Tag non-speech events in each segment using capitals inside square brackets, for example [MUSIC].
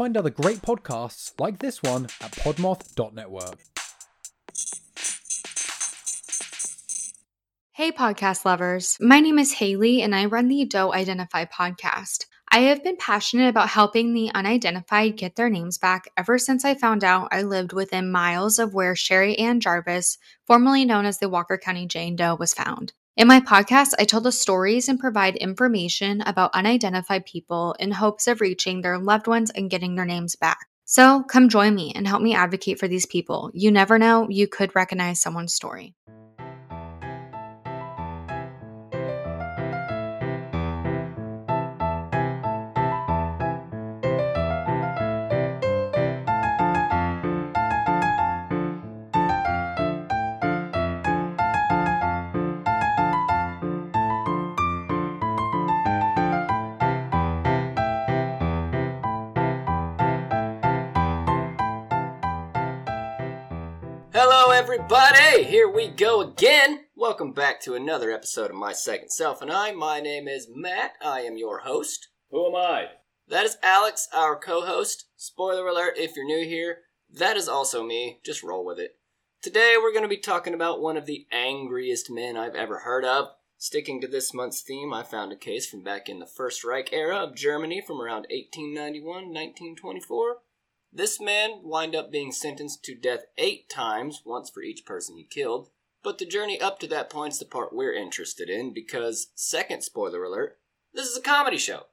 find other great podcasts like this one at podmoth.network. Hey, podcast lovers. My name is Haley, and I run the Doe Identify podcast. I have been passionate about helping the unidentified get their names back ever since I found out I lived within miles of where Sherri Ann Jarvis, formerly known as the Walker County Jane Doe, was found. In my podcast, I tell the stories and provide information about unidentified people in hopes of reaching their loved ones and getting their names back. So come join me and help me advocate for these people. You never know, you could recognize someone's story. Hello, everybody! Here we go again. Welcome back to another episode of My Second Self and I. My name is Matt. I am your host. Who am I? That is Alex, our co host. Spoiler alert if you're new here, that is also me. Just roll with it. Today, we're going to be talking about one of the angriest men I've ever heard of. Sticking to this month's theme, I found a case from back in the First Reich era of Germany from around 1891 1924. This man wind up being sentenced to death eight times, once for each person he killed. But the journey up to that point's the part we're interested in because, second spoiler alert, this is a comedy show.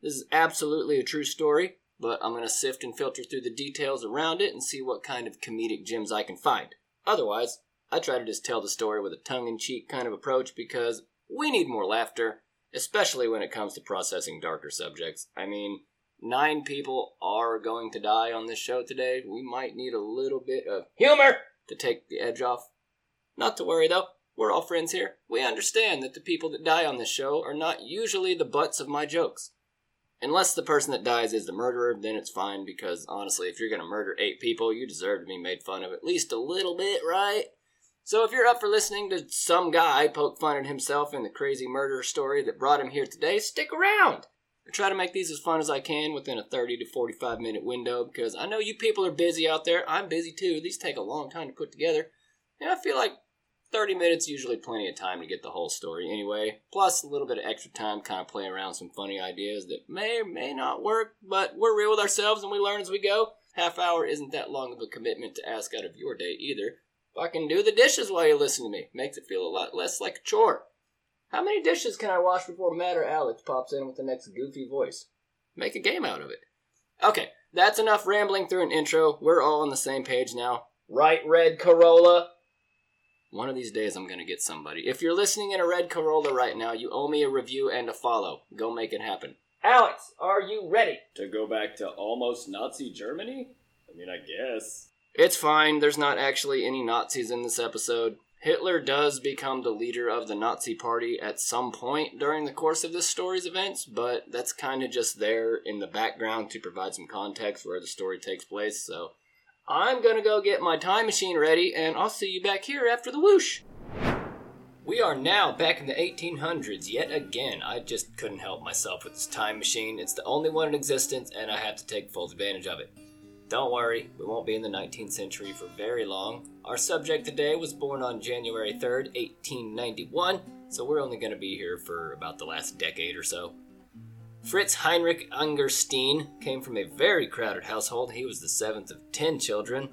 This is absolutely a true story, but I'm going to sift and filter through the details around it and see what kind of comedic gems I can find. Otherwise, I try to just tell the story with a tongue in cheek kind of approach because we need more laughter, especially when it comes to processing darker subjects. I mean, nine people are going to die on this show today. We might need a little bit of humor to take the edge off. Not to worry though, we're all friends here. We understand that the people that die on this show are not usually the butts of my jokes. Unless the person that dies is the murderer, then it's fine because honestly, if you're gonna murder eight people, you deserve to be made fun of at least a little bit, right? So if you're up for listening to some guy poke fun at himself in the crazy murder story that brought him here today, stick around! I try to make these as fun as I can within a 30 to 45 minute window because I know you people are busy out there. I'm busy too. These take a long time to put together. And I feel like 30 minutes usually plenty of time to get the whole story anyway. Plus a little bit of extra time kind of playing around some funny ideas that may or may not work, but we're real with ourselves and we learn as we go. Half hour isn't that long of a commitment to ask out of your day either. Can do the dishes while you listen to me, makes it feel a lot less like a chore. How many dishes can I wash before Matt or Alex pops in with the next goofy voice? Make a game out of it. Okay, that's enough rambling through an intro. We're all on the same page now. Right, Red Corolla? One of these days I'm gonna get somebody. If you're listening in a Red Corolla right now, you owe me a review and a follow. Go make it happen. Alex, are you ready? To go back to almost Nazi Germany? I mean, I guess. It's fine, there's not actually any Nazis in this episode. Hitler does become the leader of the Nazi Party at some point during the course of this story's events, but that's kind of just there in the background to provide some context where the story takes place, so I'm gonna go get my time machine ready, and I'll see you back here after the whoosh. We are now back in the 1800s yet again. I just couldn't help myself with this time machine. It's the only one in existence, and I have to take full advantage of it. Don't worry, we won't be in the 19th century for very long. Our subject today was born on January 3rd, 1891, so we're only going to be here for about the last decade or so. Fritz Heinrich Angerstein came from a very crowded household. He was the seventh of ten children.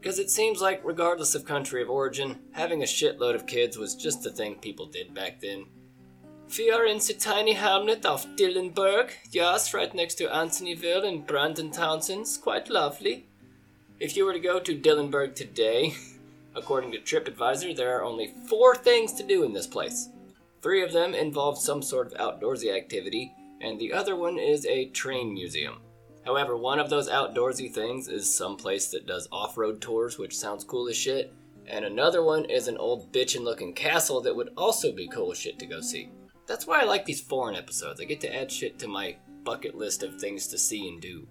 Because it seems like, regardless of country of origin, having a shitload of kids was just the thing people did back then. We are in the tiny hamlet of Dillenburg, yes, right next to Anthonyville and Brandon Townsend. It's quite lovely. If you were to go to Dillenburg today, [LAUGHS] according to TripAdvisor, there are only four things to do in this place. Three of them involve some sort of outdoorsy activity, and the other one is a train museum. However, one of those outdoorsy things is some place that does off road tours, which sounds cool as shit, and another one is an old bitchin' looking castle that would also be cool as shit to go see. That's why I like these foreign episodes. I get to add shit to my bucket list of things to see and do.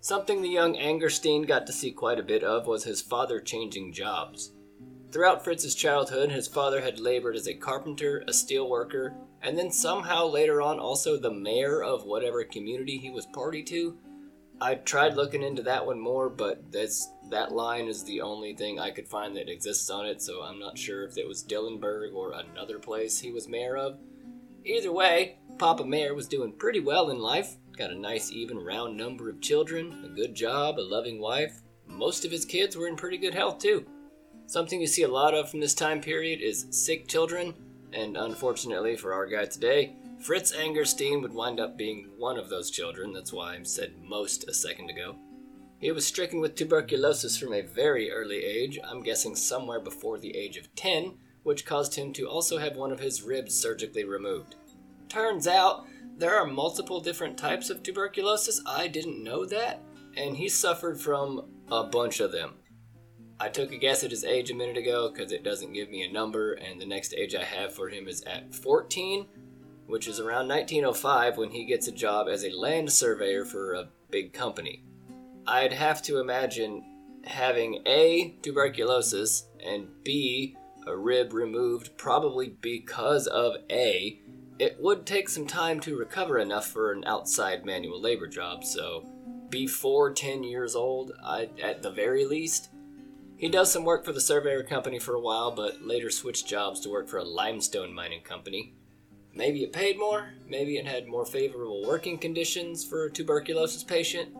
Something the young Angerstein got to see quite a bit of was his father changing jobs. Throughout Fritz's childhood, his father had labored as a carpenter, a steel worker, and then somehow later on also the mayor of whatever community he was party to. I tried looking into that one more, but that's that line is the only thing I could find that exists on it, so I'm not sure if it was Dillenburg or another place he was mayor of. Either way, Papa Mayor was doing pretty well in life. Got a nice, even, round number of children, a good job, a loving wife. Most of his kids were in pretty good health, too. Something you see a lot of from this time period is sick children, and unfortunately for our guy today, Fritz Angerstein would wind up being one of those children. That's why I said most a second ago. He was stricken with tuberculosis from a very early age, I'm guessing somewhere before the age of 10, which caused him to also have one of his ribs surgically removed. Turns out there are multiple different types of tuberculosis. I didn't know that, and he suffered from a bunch of them. I took a guess at his age a minute ago because it doesn't give me a number, and the next age I have for him is at 14, which is around 1905 when he gets a job as a land surveyor for a big company. I'd have to imagine having A, tuberculosis, and B, a rib removed probably because of A. It would take some time to recover enough for an outside manual labor job, so before 10 years old, I, at the very least. He does some work for the surveyor company for a while, but later switched jobs to work for a limestone mining company. Maybe it paid more, maybe it had more favorable working conditions for a tuberculosis patient.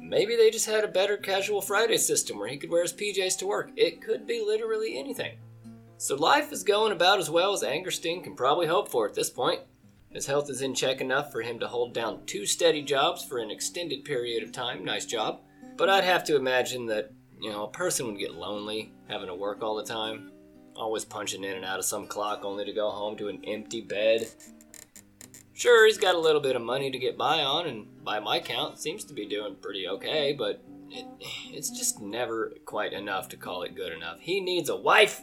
Maybe they just had a better casual Friday system where he could wear his PJs to work. It could be literally anything. So life is going about as well as Angerstein can probably hope for at this point. His health is in check enough for him to hold down two steady jobs for an extended period of time. Nice job. But I'd have to imagine that, you know, a person would get lonely having to work all the time, always punching in and out of some clock only to go home to an empty bed. Sure, he's got a little bit of money to get by on, and by my count, seems to be doing pretty okay, but it, it's just never quite enough to call it good enough. He needs a wife!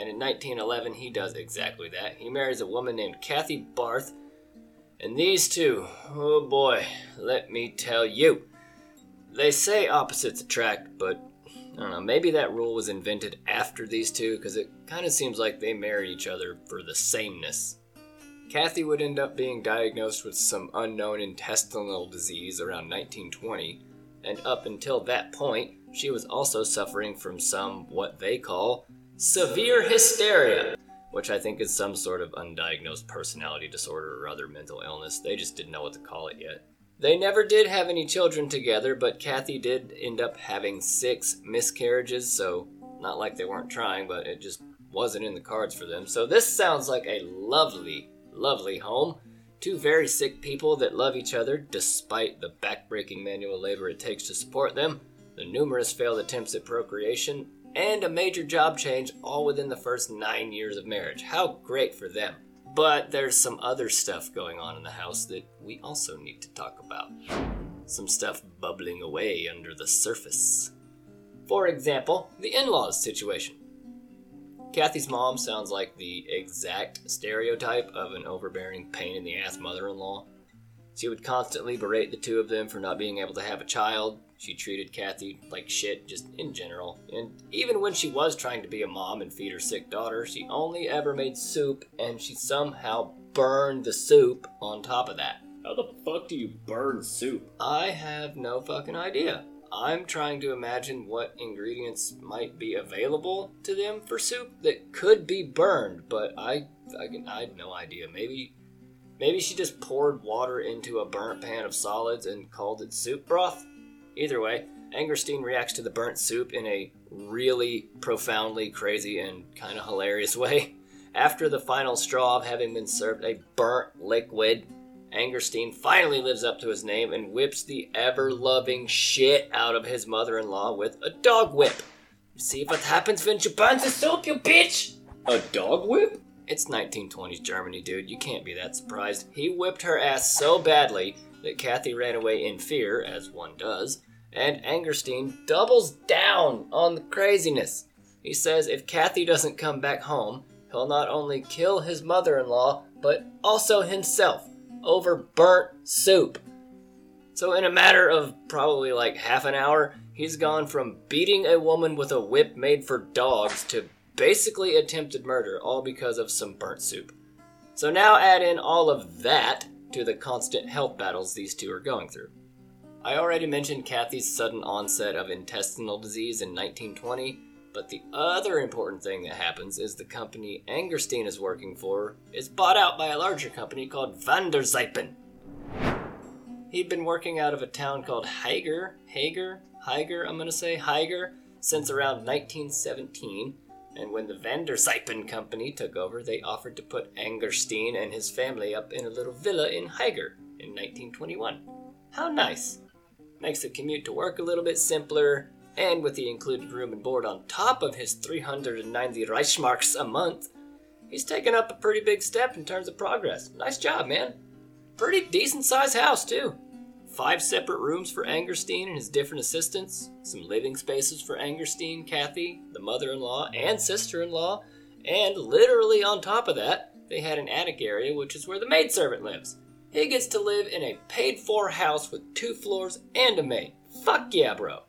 And in 1911, he does exactly that. He marries a woman named Kathy Barth. And these two, oh boy, let me tell you. They say opposites attract, but I don't know, maybe that rule was invented after these two, because it kind of seems like they married each other for the sameness. Kathy would end up being diagnosed with some unknown intestinal disease around 1920, and up until that point, she was also suffering from some what they call severe hysteria, which I think is some sort of undiagnosed personality disorder or other mental illness. They just didn't know what to call it yet. They never did have any children together, but Kathy did end up having six miscarriages, so not like they weren't trying, but it just wasn't in the cards for them. So this sounds like a lovely, lovely home. Two very sick people that love each other despite the backbreaking manual labor it takes to support them, the numerous failed attempts at procreation, and a major job change all within the first nine years of marriage. How great for them. But there's some other stuff going on in the house that we also need to talk about. Some stuff bubbling away under the surface. For example, the in laws situation. Kathy's mom sounds like the exact stereotype of an overbearing, pain in the ass mother in law. She would constantly berate the two of them for not being able to have a child. She treated Kathy like shit, just in general. And even when she was trying to be a mom and feed her sick daughter, she only ever made soup, and she somehow burned the soup on top of that. How the fuck do you burn soup? I have no fucking idea. I'm trying to imagine what ingredients might be available to them for soup that could be burned, but I, I, can, I had no idea. Maybe, maybe she just poured water into a burnt pan of solids and called it soup broth. Either way, Angerstein reacts to the burnt soup in a really profoundly crazy and kind of hilarious way. [LAUGHS] After the final straw of having been served a burnt liquid, Angerstein finally lives up to his name and whips the ever loving shit out of his mother in law with a dog whip. See what happens when you burn the soup, you bitch! A dog whip? It's 1920s Germany, dude. You can't be that surprised. He whipped her ass so badly that Kathy ran away in fear, as one does, and Angerstein doubles down on the craziness. He says if Kathy doesn't come back home, he'll not only kill his mother in law, but also himself over burnt soup. So, in a matter of probably like half an hour, he's gone from beating a woman with a whip made for dogs to basically attempted murder, all because of some burnt soup. So, now add in all of that to the constant health battles these two are going through. I already mentioned Kathy's sudden onset of intestinal disease in 1920, but the other important thing that happens is the company Angerstein is working for is bought out by a larger company called Van der Zijpen. He'd been working out of a town called Hager, Hager, Hager, I'm gonna say Hager, since around 1917. And when the Van der Zijpen company took over, they offered to put Angerstein and his family up in a little villa in Hager in 1921. How nice! Makes the commute to work a little bit simpler, and with the included room and board on top of his 390 Reichsmarks a month, he's taken up a pretty big step in terms of progress. Nice job, man. Pretty decent sized house, too. Five separate rooms for Angerstein and his different assistants, some living spaces for Angerstein, Kathy, the mother in law, and sister in law, and literally on top of that, they had an attic area which is where the maidservant lives. He gets to live in a paid for house with two floors and a maid. Fuck yeah, bro.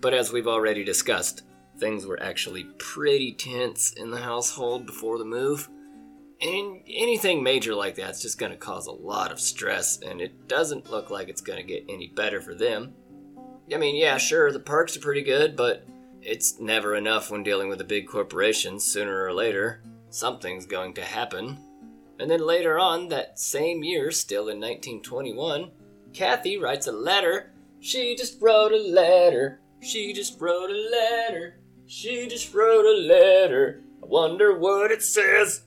But as we've already discussed, things were actually pretty tense in the household before the move. And anything major like that's just going to cause a lot of stress, and it doesn't look like it's going to get any better for them. I mean, yeah, sure, the perks are pretty good, but it's never enough when dealing with a big corporation. Sooner or later, something's going to happen. And then later on, that same year, still in 1921, Kathy writes a letter. She just wrote a letter. She just wrote a letter. She just wrote a letter. I wonder what it says.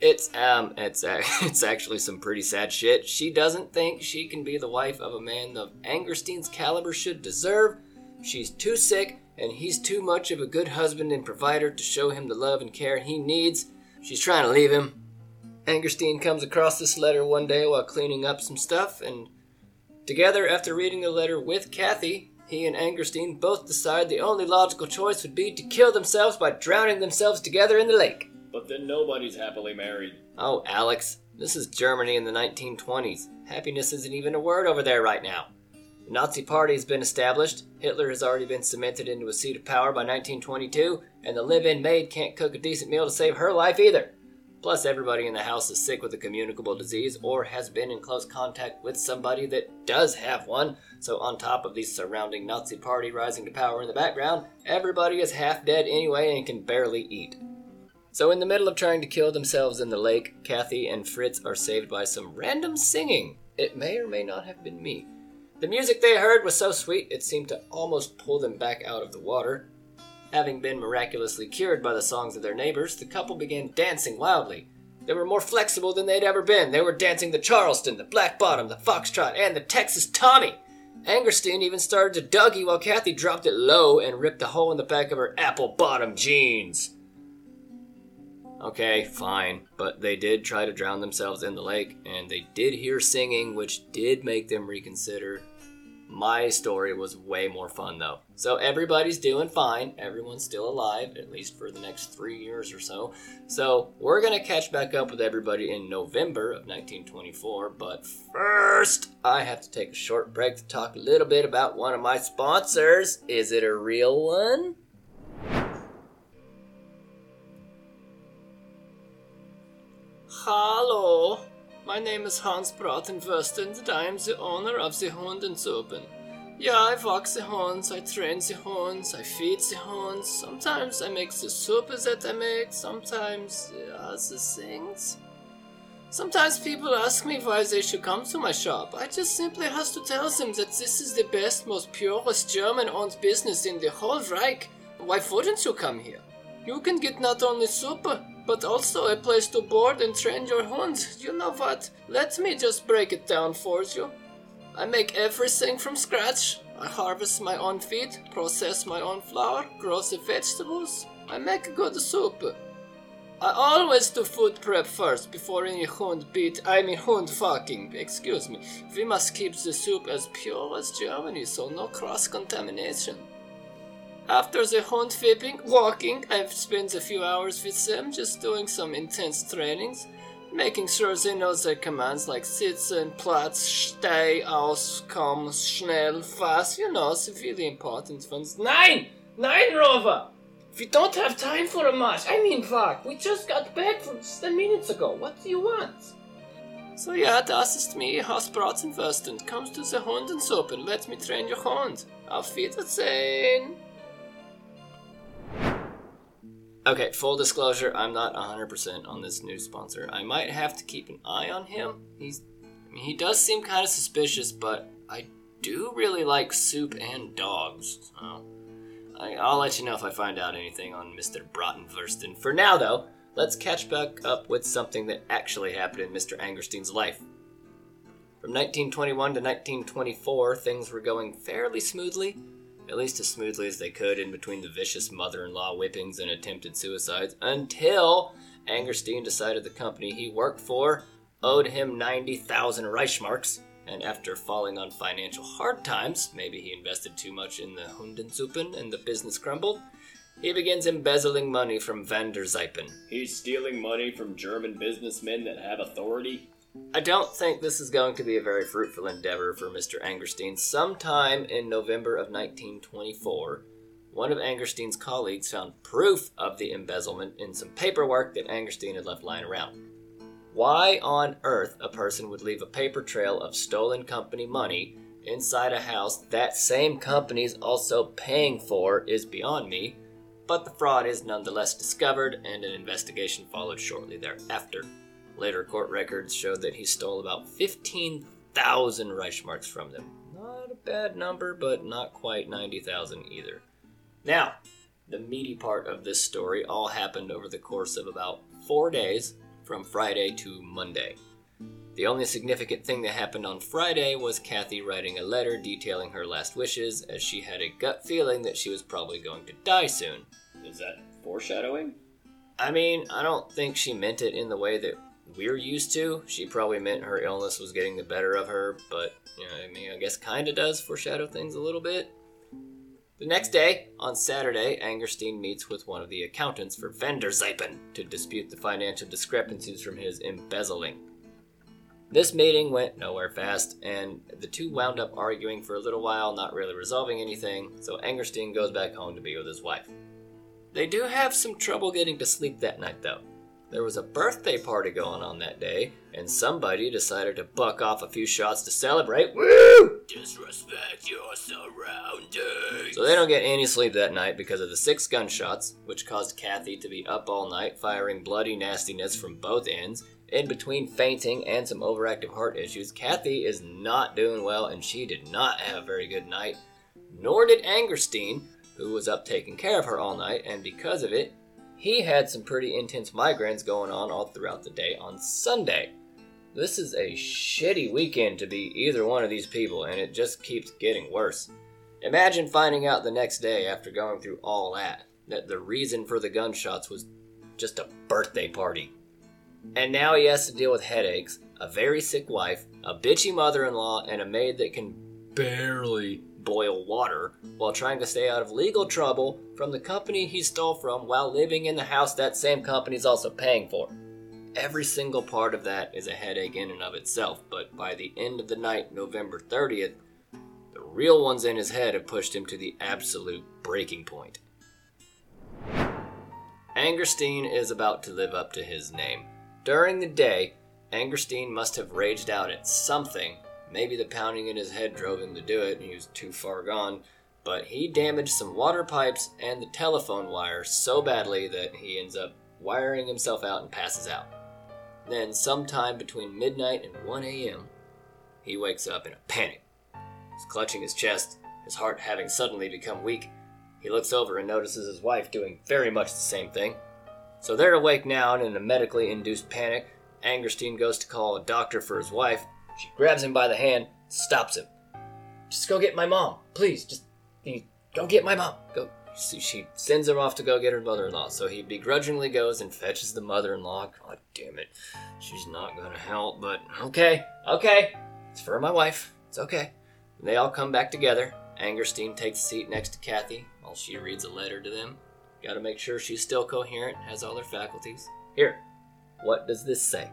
It's um, it's [LAUGHS] it's actually some pretty sad shit. She doesn't think she can be the wife of a man of Angerstein's caliber should deserve. She's too sick, and he's too much of a good husband and provider to show him the love and care he needs. She's trying to leave him. Angerstein comes across this letter one day while cleaning up some stuff, and together, after reading the letter with Kathy, he and Angerstein both decide the only logical choice would be to kill themselves by drowning themselves together in the lake. But then nobody's happily married. Oh, Alex, this is Germany in the 1920s. Happiness isn't even a word over there right now. The Nazi Party has been established, Hitler has already been cemented into a seat of power by 1922, and the live in maid can't cook a decent meal to save her life either. Plus, everybody in the house is sick with a communicable disease or has been in close contact with somebody that does have one. So, on top of the surrounding Nazi party rising to power in the background, everybody is half dead anyway and can barely eat. So, in the middle of trying to kill themselves in the lake, Kathy and Fritz are saved by some random singing. It may or may not have been me. The music they heard was so sweet it seemed to almost pull them back out of the water. Having been miraculously cured by the songs of their neighbors, the couple began dancing wildly. They were more flexible than they'd ever been. They were dancing the Charleston, the Black Bottom, the Foxtrot, and the Texas Tommy. Angerstein even started to Dougie while Kathy dropped it low and ripped a hole in the back of her apple bottom jeans. Okay, fine, but they did try to drown themselves in the lake, and they did hear singing, which did make them reconsider. My story was way more fun though. So everybody's doing fine. Everyone's still alive, at least for the next three years or so. So we're gonna catch back up with everybody in November of 1924. But first, I have to take a short break to talk a little bit about one of my sponsors. Is it a real one? Hallo, my name is Hans Bratenwurst and I am the owner of the Hundensuppen. Yeah, I walk the horns, I train the horns, I feed the horns. Sometimes I make the soup that I make, sometimes other things. Sometimes people ask me why they should come to my shop. I just simply have to tell them that this is the best, most purest German-owned business in the whole Reich. Why wouldn't you come here? You can get not only soup, but also a place to board and train your horns. You know what? Let me just break it down for you. I make everything from scratch. I harvest my own feed, process my own flour, grow the vegetables. I make good soup. I always do food prep first before any hund beat, I mean hund fucking, excuse me. We must keep the soup as pure as Germany, so no cross contamination. After the hunt whipping, walking, I've spent a few hours with them just doing some intense trainings, making sure they know their commands like sitzen, Platz, stay, aus, komm, schnell, fast, you know, the really important ones. Nine! Nine, Rover! We don't have time for a march. I mean, fuck, we just got back from just 10 minutes ago. What do you want? So yeah, das ist me, Haus Bratzenfesten. Kommst du the Hundensuppe and so, let me train your Hund. Auf Wiedersehen. Okay, full disclosure, I'm not 100% on this new sponsor. I might have to keep an eye on him. He's I mean, he does seem kind of suspicious, but I do really like soup and dogs. So I, I'll let you know if I find out anything on Mr. Brattenwursten. For now, though, let's catch back up with something that actually happened in Mr. Angerstein's life. From 1921 to 1924, things were going fairly smoothly, at least as smoothly as they could in between the vicious mother in law whippings and attempted suicides, until Angerstein decided the company he worked for owed him 90,000 Reichsmarks, and after falling on financial hard times, maybe he invested too much in the Hundensuppen and the business crumbled, he begins embezzling money from Van der Zijpen. He's stealing money from German businessmen that have authority. I don't think this is going to be a very fruitful endeavor for Mr. Angerstein. Sometime in November of 1924, one of Angerstein's colleagues found proof of the embezzlement in some paperwork that Angerstein had left lying around. Why on earth a person would leave a paper trail of stolen company money inside a house that same company's also paying for is beyond me, but the fraud is nonetheless discovered and an investigation followed shortly thereafter. Later court records showed that he stole about 15,000 Reichsmarks from them. Not a bad number, but not quite 90,000 either. Now, the meaty part of this story all happened over the course of about four days, from Friday to Monday. The only significant thing that happened on Friday was Kathy writing a letter detailing her last wishes, as she had a gut feeling that she was probably going to die soon. Is that foreshadowing? I mean, I don't think she meant it in the way that we're used to. She probably meant her illness was getting the better of her, but, you know, I mean, I guess kinda does foreshadow things a little bit. The next day, on Saturday, Angerstein meets with one of the accountants for Van der to dispute the financial discrepancies from his embezzling. This meeting went nowhere fast, and the two wound up arguing for a little while, not really resolving anything, so Angerstein goes back home to be with his wife. They do have some trouble getting to sleep that night, though. There was a birthday party going on that day, and somebody decided to buck off a few shots to celebrate. Woo! Disrespect your surroundings. So they don't get any sleep that night because of the six gunshots, which caused Kathy to be up all night firing bloody nastiness from both ends. In between fainting and some overactive heart issues, Kathy is not doing well and she did not have a very good night. Nor did Angerstein, who was up taking care of her all night, and because of it, he had some pretty intense migraines going on all throughout the day on Sunday. This is a shitty weekend to be either one of these people, and it just keeps getting worse. Imagine finding out the next day after going through all that that the reason for the gunshots was just a birthday party. And now he has to deal with headaches, a very sick wife, a bitchy mother in law, and a maid that can barely boil water while trying to stay out of legal trouble from the company he stole from while living in the house that same company is also paying for. Every single part of that is a headache in and of itself, but by the end of the night, November 30th, the real ones in his head have pushed him to the absolute breaking point. Angerstein is about to live up to his name. During the day, Angerstein must have raged out at something. Maybe the pounding in his head drove him to do it, and he was too far gone. But he damaged some water pipes and the telephone wire so badly that he ends up wiring himself out and passes out. Then, sometime between midnight and 1 a.m., he wakes up in a panic. He's clutching his chest, his heart having suddenly become weak. He looks over and notices his wife doing very much the same thing. So they're awake now and in a medically induced panic. Angerstein goes to call a doctor for his wife. She grabs him by the hand, stops him. Just go get my mom, please. Just go get my mom. Go. She sends him off to go get her mother-in-law. So he begrudgingly goes and fetches the mother-in-law. God damn it, she's not gonna help. But okay, okay, it's for my wife. It's okay. And they all come back together. Angerstein takes a seat next to Kathy while she reads a letter to them. Gotta make sure she's still coherent, has all her faculties. Here, what does this say?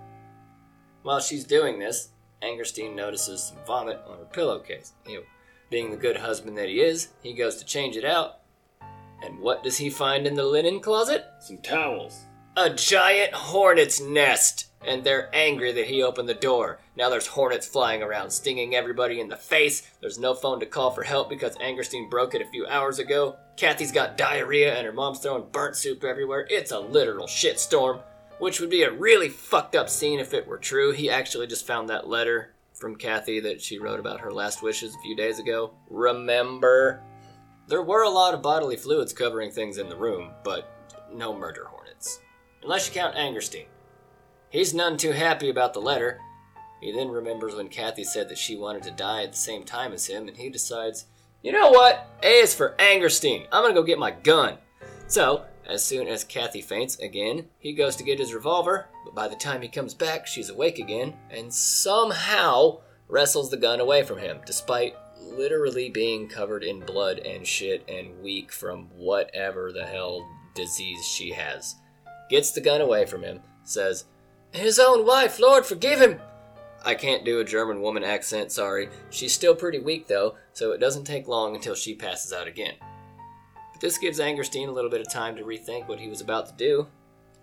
While she's doing this, Angerstein notices some vomit on her pillowcase. Ew. Being the good husband that he is, he goes to change it out. And what does he find in the linen closet? Some towels. A giant hornet's nest! and they're angry that he opened the door. Now there's hornets flying around, stinging everybody in the face. There's no phone to call for help because Angerstein broke it a few hours ago. Kathy's got diarrhea and her mom's throwing burnt soup everywhere. It's a literal shitstorm, which would be a really fucked up scene if it were true. He actually just found that letter from Kathy that she wrote about her last wishes a few days ago. Remember? There were a lot of bodily fluids covering things in the room, but no murder hornets. Unless you count Angerstein. He's none too happy about the letter. He then remembers when Kathy said that she wanted to die at the same time as him, and he decides, you know what? A is for Angerstein. I'm gonna go get my gun. So, as soon as Kathy faints again, he goes to get his revolver, but by the time he comes back, she's awake again, and somehow wrestles the gun away from him, despite literally being covered in blood and shit and weak from whatever the hell disease she has. Gets the gun away from him, says, His own wife, Lord, forgive him! I can't do a German woman accent, sorry. She's still pretty weak though, so it doesn't take long until she passes out again. This gives Angerstein a little bit of time to rethink what he was about to do.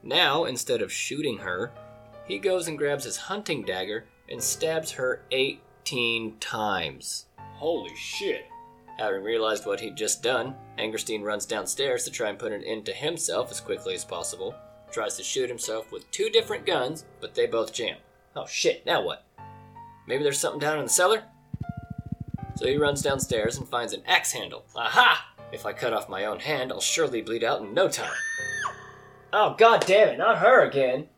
Now, instead of shooting her, he goes and grabs his hunting dagger and stabs her 18 times. Holy shit. Having realized what he'd just done, Angerstein runs downstairs to try and put an end to himself as quickly as possible. Tries to shoot himself with two different guns, but they both jam. Oh shit, now what? Maybe there's something down in the cellar? So he runs downstairs and finds an axe handle. Aha! If I cut off my own hand, I'll surely bleed out in no time. Oh, god damn it, not her again!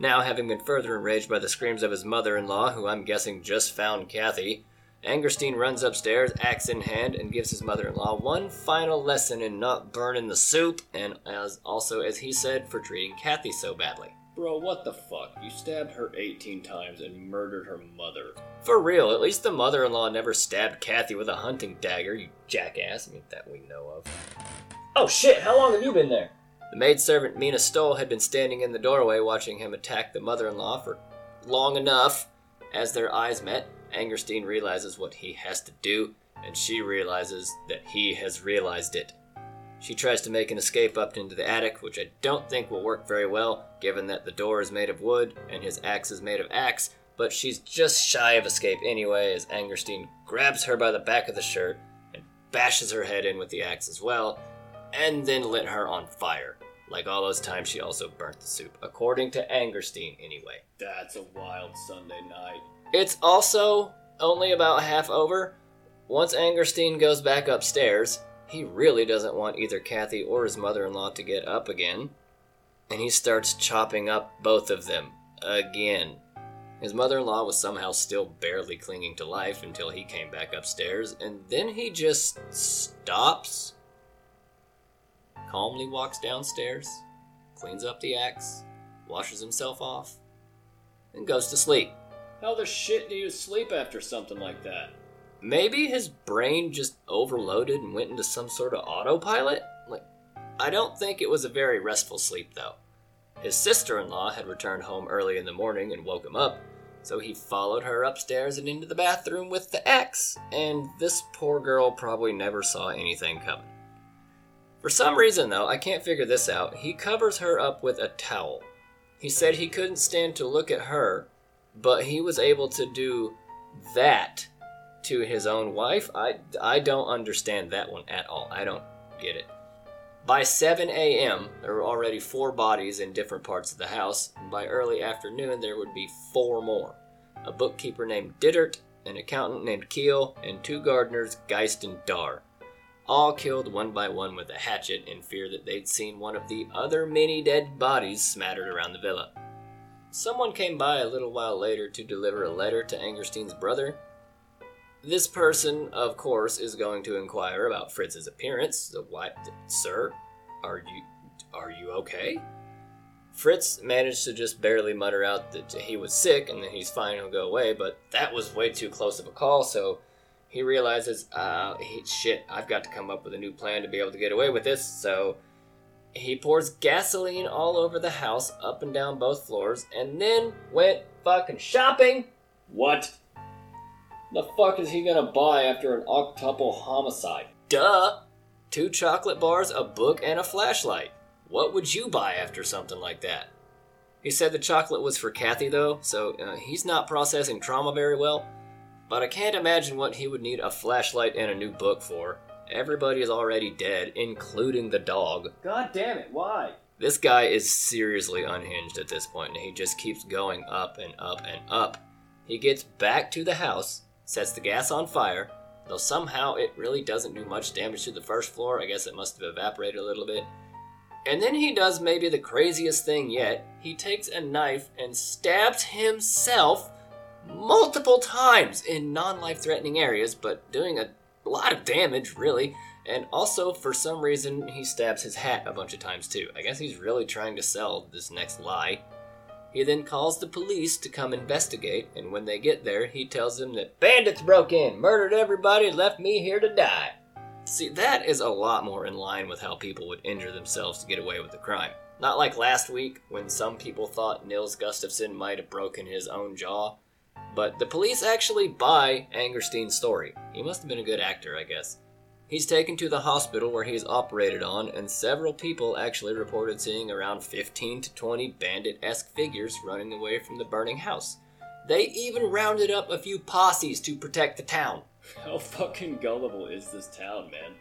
Now, having been further enraged by the screams of his mother in law, who I'm guessing just found Kathy, Angerstein runs upstairs, axe in hand, and gives his mother in law one final lesson in not burning the soup, and as also, as he said, for treating Kathy so badly. Bro, what the fuck? You stabbed her 18 times and murdered her mother. For real, at least the mother in law never stabbed Kathy with a hunting dagger, you jackass. I mean, that we know of. Oh shit, how long have you been there? The maidservant Mina Stoll had been standing in the doorway watching him attack the mother in law for long enough. As their eyes met, Angerstein realizes what he has to do, and she realizes that he has realized it. She tries to make an escape up into the attic, which I don't think will work very well, given that the door is made of wood and his axe is made of axe, but she's just shy of escape anyway as Angerstein grabs her by the back of the shirt and bashes her head in with the axe as well, and then lit her on fire. Like all those times she also burnt the soup, according to Angerstein anyway. That's a wild Sunday night. It's also only about half over. Once Angerstein goes back upstairs, he really doesn't want either Kathy or his mother in law to get up again, and he starts chopping up both of them again. His mother in law was somehow still barely clinging to life until he came back upstairs, and then he just stops, calmly walks downstairs, cleans up the axe, washes himself off, and goes to sleep. How the shit do you sleep after something like that? Maybe his brain just overloaded and went into some sort of autopilot? Like, I don't think it was a very restful sleep, though. His sister in law had returned home early in the morning and woke him up, so he followed her upstairs and into the bathroom with the axe, and this poor girl probably never saw anything coming. For some reason, though, I can't figure this out, he covers her up with a towel. He said he couldn't stand to look at her, but he was able to do that to his own wife. I, I don't understand that one at all. I don't get it. By 7 a.m., there were already four bodies in different parts of the house, and by early afternoon, there would be four more a bookkeeper named Dittert, an accountant named Keel, and two gardeners, Geist and Dar. All killed one by one with a hatchet in fear that they'd seen one of the other many dead bodies smattered around the villa. Someone came by a little while later to deliver a letter to Angerstein's brother. This person, of course, is going to inquire about Fritz's appearance. The what, sir? Are you are you okay? Fritz managed to just barely mutter out that he was sick and that he's fine, he'll go away, but that was way too close of a call, so he realizes, uh, he, shit, I've got to come up with a new plan to be able to get away with this, so he pours gasoline all over the house, up and down both floors, and then went fucking shopping. What? The fuck is he gonna buy after an octuple homicide? Duh! Two chocolate bars, a book, and a flashlight. What would you buy after something like that? He said the chocolate was for Kathy, though, so uh, he's not processing trauma very well. But I can't imagine what he would need a flashlight and a new book for. Everybody is already dead, including the dog. God damn it, why? This guy is seriously unhinged at this point, and he just keeps going up and up and up. He gets back to the house, sets the gas on fire, though somehow it really doesn't do much damage to the first floor. I guess it must have evaporated a little bit. And then he does maybe the craziest thing yet. He takes a knife and stabs himself multiple times in non life threatening areas, but doing a lot of damage, really. And also, for some reason, he stabs his hat a bunch of times too. I guess he's really trying to sell this next lie. He then calls the police to come investigate, and when they get there, he tells them that bandits broke in, murdered everybody, left me here to die. See, that is a lot more in line with how people would injure themselves to get away with the crime. Not like last week, when some people thought Nils Gustafsson might have broken his own jaw. But the police actually buy Angerstein's story. He must have been a good actor, I guess. He's taken to the hospital where he's operated on, and several people actually reported seeing around 15 to 20 bandit esque figures running away from the burning house. They even rounded up a few posses to protect the town. How fucking gullible is this town, man?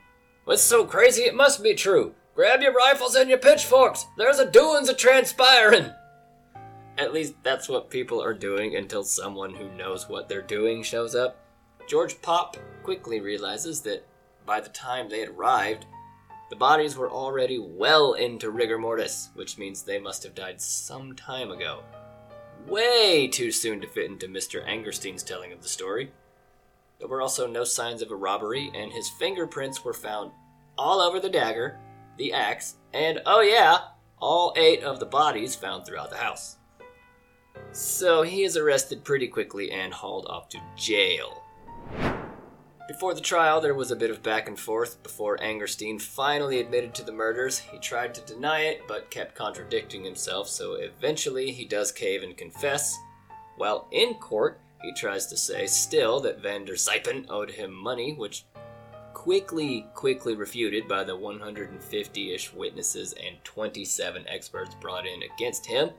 What's so crazy it must be true. Grab your rifles and your pitchforks. There's a doings a transpiring. At least that's what people are doing until someone who knows what they're doing shows up. George Popp quickly realizes that by the time they had arrived, the bodies were already well into rigor mortis, which means they must have died some time ago. Way too soon to fit into Mr. Angerstein's telling of the story. There were also no signs of a robbery, and his fingerprints were found all over the dagger, the axe, and oh yeah, all eight of the bodies found throughout the house. So he is arrested pretty quickly and hauled off to jail. Before the trial, there was a bit of back and forth before Angerstein finally admitted to the murders. He tried to deny it, but kept contradicting himself, so eventually he does cave and confess. While in court, he tries to say still that Van der Zijpen owed him money, which quickly, quickly refuted by the 150 ish witnesses and 27 experts brought in against him.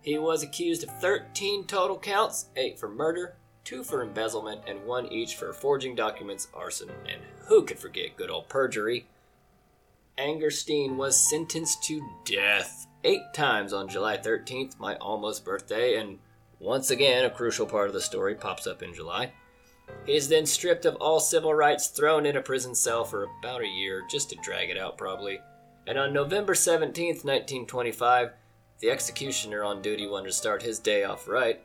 He was accused of 13 total counts 8 for murder, 2 for embezzlement, and 1 each for forging documents, arson, and who could forget good old perjury? Angerstein was sentenced to death eight times on July 13th, my almost birthday, and once again, a crucial part of the story pops up in July. He is then stripped of all civil rights, thrown in a prison cell for about a year, just to drag it out probably. And on November 17th, 1925, the executioner on duty wanted to start his day off right.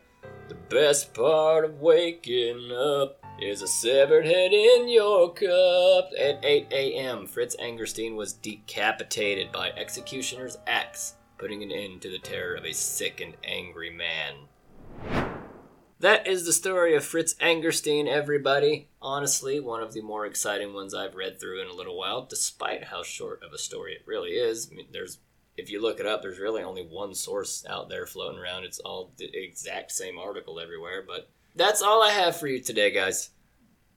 The best part of waking up is a severed head in your cup. At 8 a.m., Fritz Angerstein was decapitated by executioner's axe, putting an end to the terror of a sick and angry man. That is the story of Fritz Angerstein, everybody. Honestly, one of the more exciting ones I've read through in a little while, despite how short of a story it really is. I mean, there's if you look it up, there's really only one source out there floating around. It's all the exact same article everywhere, but that's all I have for you today, guys.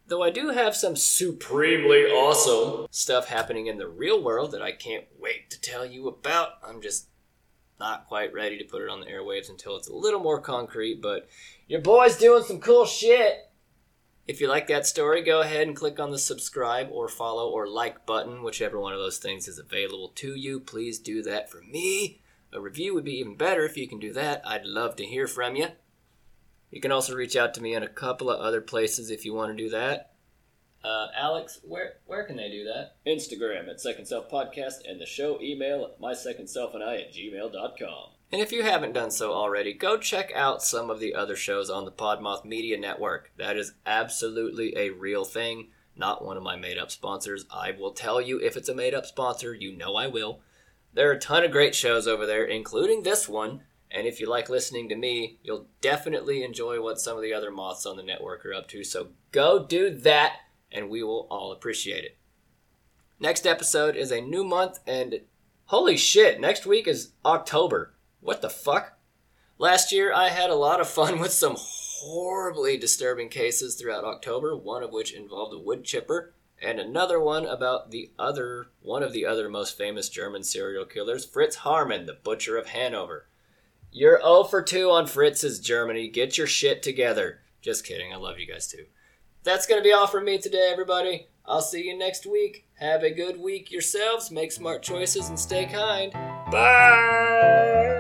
Though I do have some supremely awesome stuff happening in the real world that I can't wait to tell you about. I'm just not quite ready to put it on the airwaves until it's a little more concrete, but your boy's doing some cool shit. If you like that story, go ahead and click on the subscribe or follow or like button, whichever one of those things is available to you. Please do that for me. A review would be even better if you can do that. I'd love to hear from you. You can also reach out to me in a couple of other places if you want to do that. Uh, Alex, where where can they do that? Instagram at Second Self Podcast and the show email at mysecondselfandI at gmail.com. And if you haven't done so already, go check out some of the other shows on the Podmoth Media Network. That is absolutely a real thing, not one of my made up sponsors. I will tell you if it's a made up sponsor, you know I will. There are a ton of great shows over there, including this one. And if you like listening to me, you'll definitely enjoy what some of the other moths on the network are up to. So go do that, and we will all appreciate it. Next episode is a new month, and holy shit, next week is October. What the fuck? Last year, I had a lot of fun [LAUGHS] with some horribly disturbing cases throughout October, one of which involved a wood chipper, and another one about the other, one of the other most famous German serial killers, Fritz Haarmann, the Butcher of Hanover. You're 0 for 2 on Fritz's Germany. Get your shit together. Just kidding. I love you guys too. That's going to be all from me today, everybody. I'll see you next week. Have a good week yourselves. Make smart choices and stay kind. Bye.